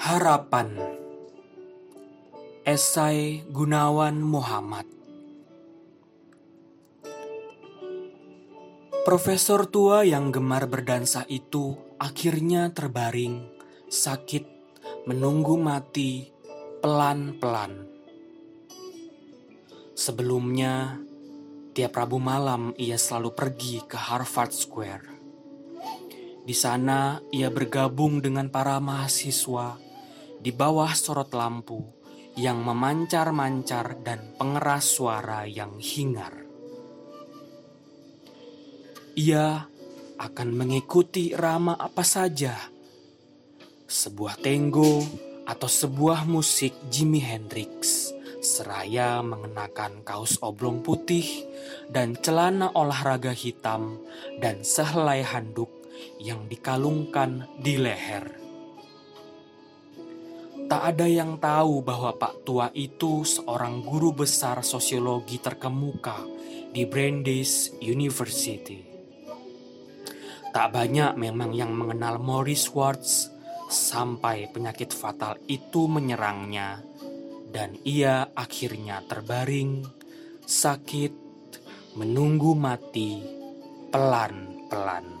Harapan Esai Gunawan Muhammad Profesor tua yang gemar berdansa itu akhirnya terbaring, sakit, menunggu mati, pelan-pelan. Sebelumnya, tiap Rabu malam ia selalu pergi ke Harvard Square. Di sana ia bergabung dengan para mahasiswa di bawah sorot lampu yang memancar-mancar dan pengeras suara yang hingar. Ia akan mengikuti rama apa saja, sebuah tenggo atau sebuah musik Jimi Hendrix, seraya mengenakan kaos oblong putih dan celana olahraga hitam dan sehelai handuk yang dikalungkan di leher. Tak ada yang tahu bahwa Pak Tua itu seorang guru besar sosiologi terkemuka di Brandeis University. Tak banyak memang yang mengenal Morris Schwartz sampai penyakit fatal itu menyerangnya dan ia akhirnya terbaring, sakit, menunggu mati pelan-pelan.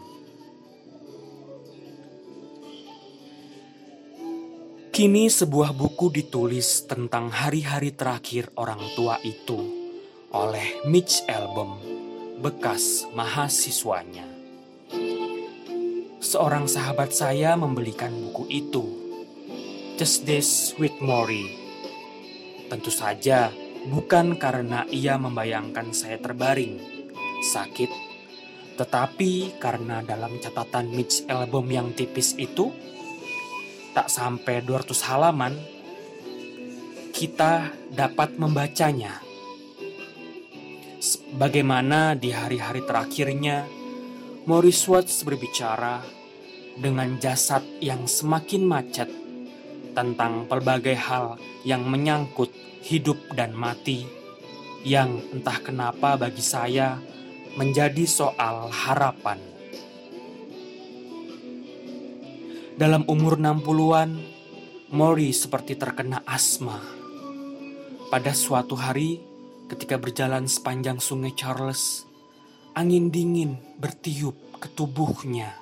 Kini sebuah buku ditulis tentang hari-hari terakhir orang tua itu oleh Mitch Album, bekas mahasiswanya seorang sahabat saya membelikan buku itu. Just This with Mori. Tentu saja bukan karena ia membayangkan saya terbaring, sakit, tetapi karena dalam catatan Mitch album yang tipis itu, tak sampai 200 halaman, kita dapat membacanya. Bagaimana di hari-hari terakhirnya, Morris Watts berbicara dengan jasad yang semakin macet tentang pelbagai hal yang menyangkut hidup dan mati yang entah kenapa bagi saya menjadi soal harapan. Dalam umur 60-an, Mori seperti terkena asma. Pada suatu hari, ketika berjalan sepanjang sungai Charles, angin dingin bertiup ke tubuhnya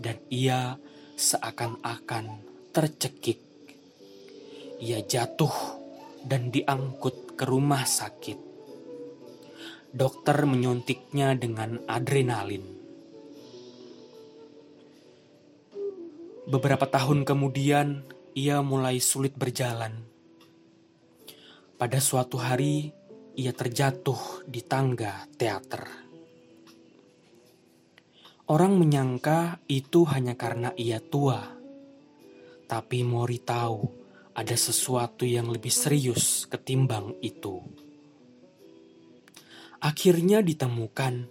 dan ia seakan-akan tercekik. Ia jatuh dan diangkut ke rumah sakit. Dokter menyuntiknya dengan adrenalin. Beberapa tahun kemudian, ia mulai sulit berjalan. Pada suatu hari, ia terjatuh di tangga teater. Orang menyangka itu hanya karena ia tua. Tapi Mori tahu ada sesuatu yang lebih serius ketimbang itu. Akhirnya ditemukan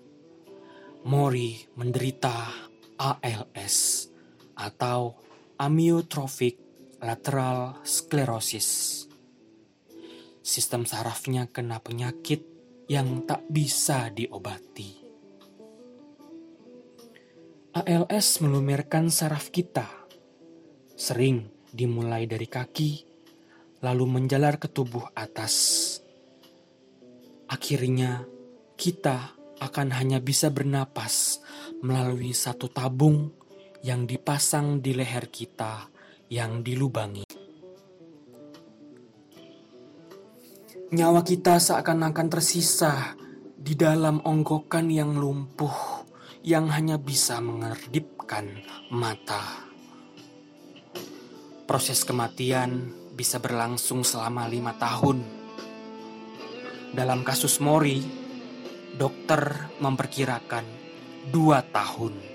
Mori menderita ALS atau amyotrophic lateral sclerosis. Sistem sarafnya kena penyakit yang tak bisa diobati. ALS melumerkan saraf kita. Sering dimulai dari kaki, lalu menjalar ke tubuh atas. Akhirnya, kita akan hanya bisa bernapas melalui satu tabung yang dipasang di leher kita yang dilubangi. Nyawa kita seakan-akan tersisa di dalam onggokan yang lumpuh yang hanya bisa mengerdipkan mata. Proses kematian bisa berlangsung selama lima tahun. Dalam kasus Mori, dokter memperkirakan dua tahun.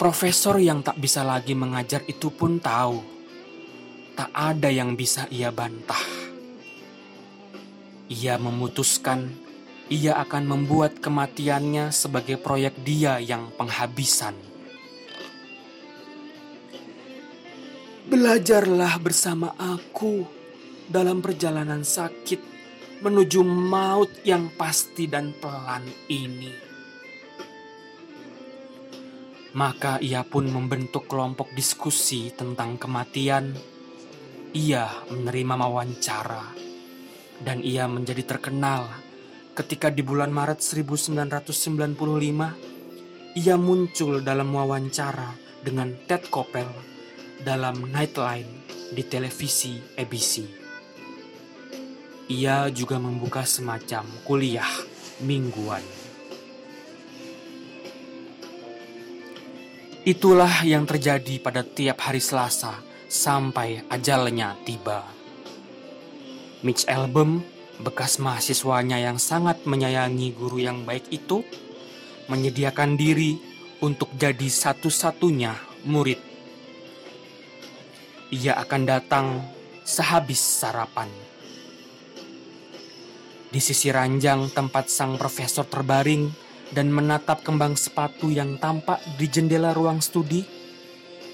Profesor yang tak bisa lagi mengajar itu pun tahu, tak ada yang bisa ia bantah. Ia memutuskan ia akan membuat kematiannya sebagai proyek dia yang penghabisan. Belajarlah bersama aku dalam perjalanan sakit menuju maut yang pasti dan pelan ini. Maka ia pun membentuk kelompok diskusi tentang kematian. Ia menerima wawancara dan ia menjadi terkenal ketika di bulan Maret 1995 ia muncul dalam wawancara dengan Ted Koppel dalam Nightline di televisi ABC. Ia juga membuka semacam kuliah mingguan. Itulah yang terjadi pada tiap hari Selasa sampai ajalnya tiba. Mitch Album, bekas mahasiswanya yang sangat menyayangi guru yang baik itu, menyediakan diri untuk jadi satu-satunya murid. Ia akan datang sehabis sarapan. Di sisi ranjang tempat sang profesor terbaring, dan menatap kembang sepatu yang tampak di jendela ruang studi,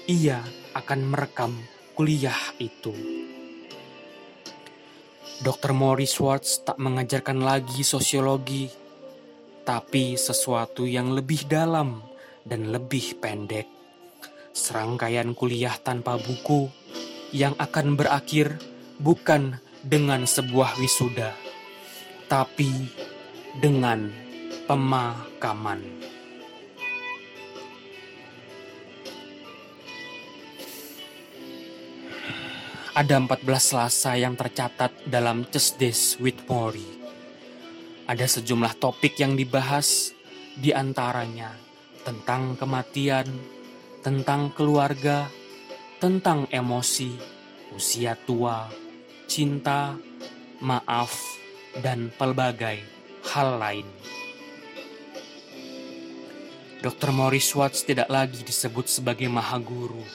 ia akan merekam kuliah itu. Dr. Morris Schwartz tak mengajarkan lagi sosiologi, tapi sesuatu yang lebih dalam dan lebih pendek. Serangkaian kuliah tanpa buku yang akan berakhir bukan dengan sebuah wisuda, tapi dengan pemakaman. Ada 14 Selasa yang tercatat dalam Tuesdays with Mori. Ada sejumlah topik yang dibahas, di antaranya tentang kematian, tentang keluarga, tentang emosi, usia tua, cinta, maaf, dan pelbagai hal lain. Dr. Morris Watts tidak lagi disebut sebagai maha guru,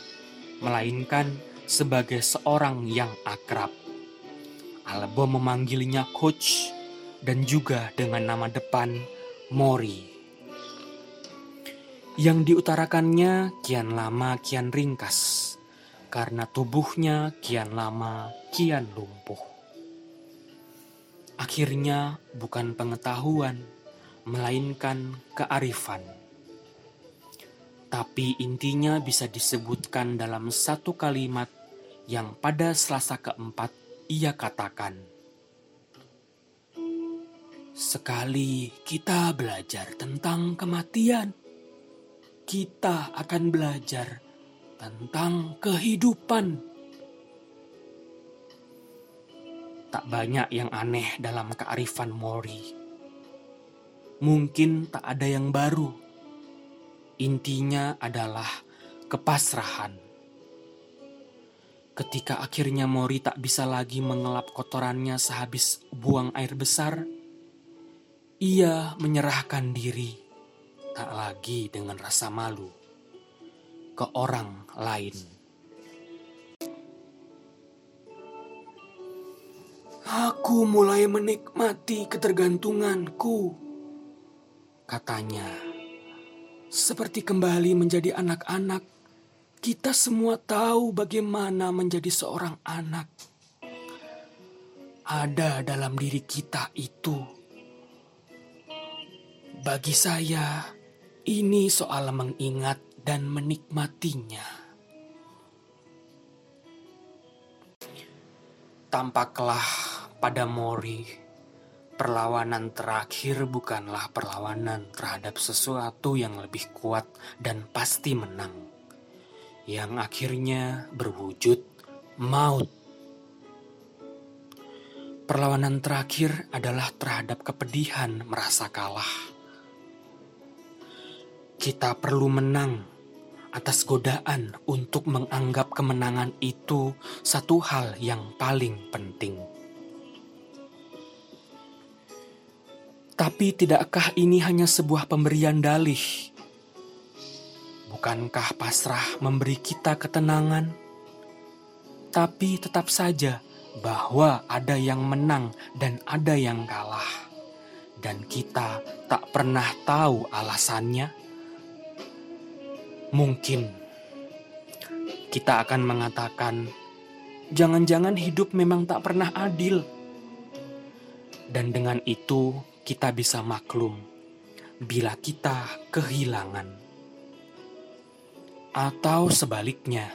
melainkan sebagai seorang yang akrab. Album memanggilnya coach dan juga dengan nama depan Mori. Yang diutarakannya kian lama kian ringkas, karena tubuhnya kian lama kian lumpuh. Akhirnya bukan pengetahuan, melainkan kearifan tapi intinya bisa disebutkan dalam satu kalimat yang pada Selasa keempat ia katakan. Sekali kita belajar tentang kematian, kita akan belajar tentang kehidupan. Tak banyak yang aneh dalam kearifan Mori. Mungkin tak ada yang baru Intinya adalah kepasrahan. Ketika akhirnya Mori tak bisa lagi mengelap kotorannya sehabis buang air besar, ia menyerahkan diri, tak lagi dengan rasa malu, ke orang lain. Aku mulai menikmati ketergantunganku, katanya. Seperti kembali menjadi anak-anak, kita semua tahu bagaimana menjadi seorang anak. Ada dalam diri kita itu. Bagi saya, ini soal mengingat dan menikmatinya. Tampaklah pada Mori perlawanan terakhir bukanlah perlawanan terhadap sesuatu yang lebih kuat dan pasti menang, yang akhirnya berwujud maut. Perlawanan terakhir adalah terhadap kepedihan merasa kalah. Kita perlu menang atas godaan untuk menganggap kemenangan itu satu hal yang paling penting. Tapi tidakkah ini hanya sebuah pemberian dalih? Bukankah pasrah memberi kita ketenangan? Tapi tetap saja bahwa ada yang menang dan ada yang kalah. Dan kita tak pernah tahu alasannya. Mungkin kita akan mengatakan, jangan-jangan hidup memang tak pernah adil. Dan dengan itu kita bisa maklum bila kita kehilangan. Atau sebaliknya,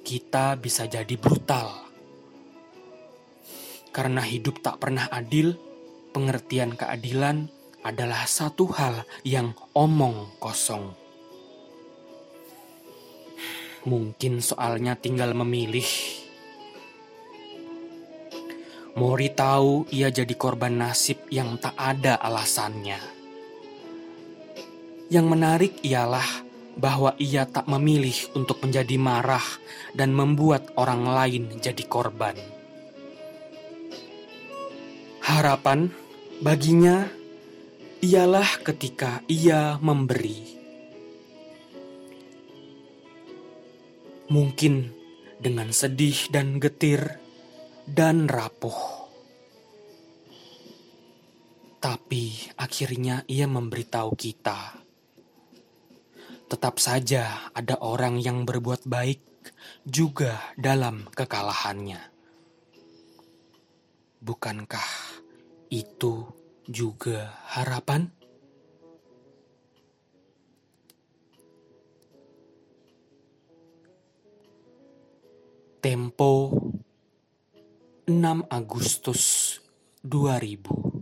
kita bisa jadi brutal. Karena hidup tak pernah adil, pengertian keadilan adalah satu hal yang omong kosong. Mungkin soalnya tinggal memilih. Mori tahu ia jadi korban nasib yang tak ada alasannya. Yang menarik ialah bahwa ia tak memilih untuk menjadi marah dan membuat orang lain jadi korban. Harapan baginya ialah ketika ia memberi. Mungkin dengan sedih dan getir dan rapuh. Tapi akhirnya ia memberitahu kita tetap saja ada orang yang berbuat baik juga dalam kekalahannya. Bukankah itu juga harapan? Tempo 6 Agustus 2000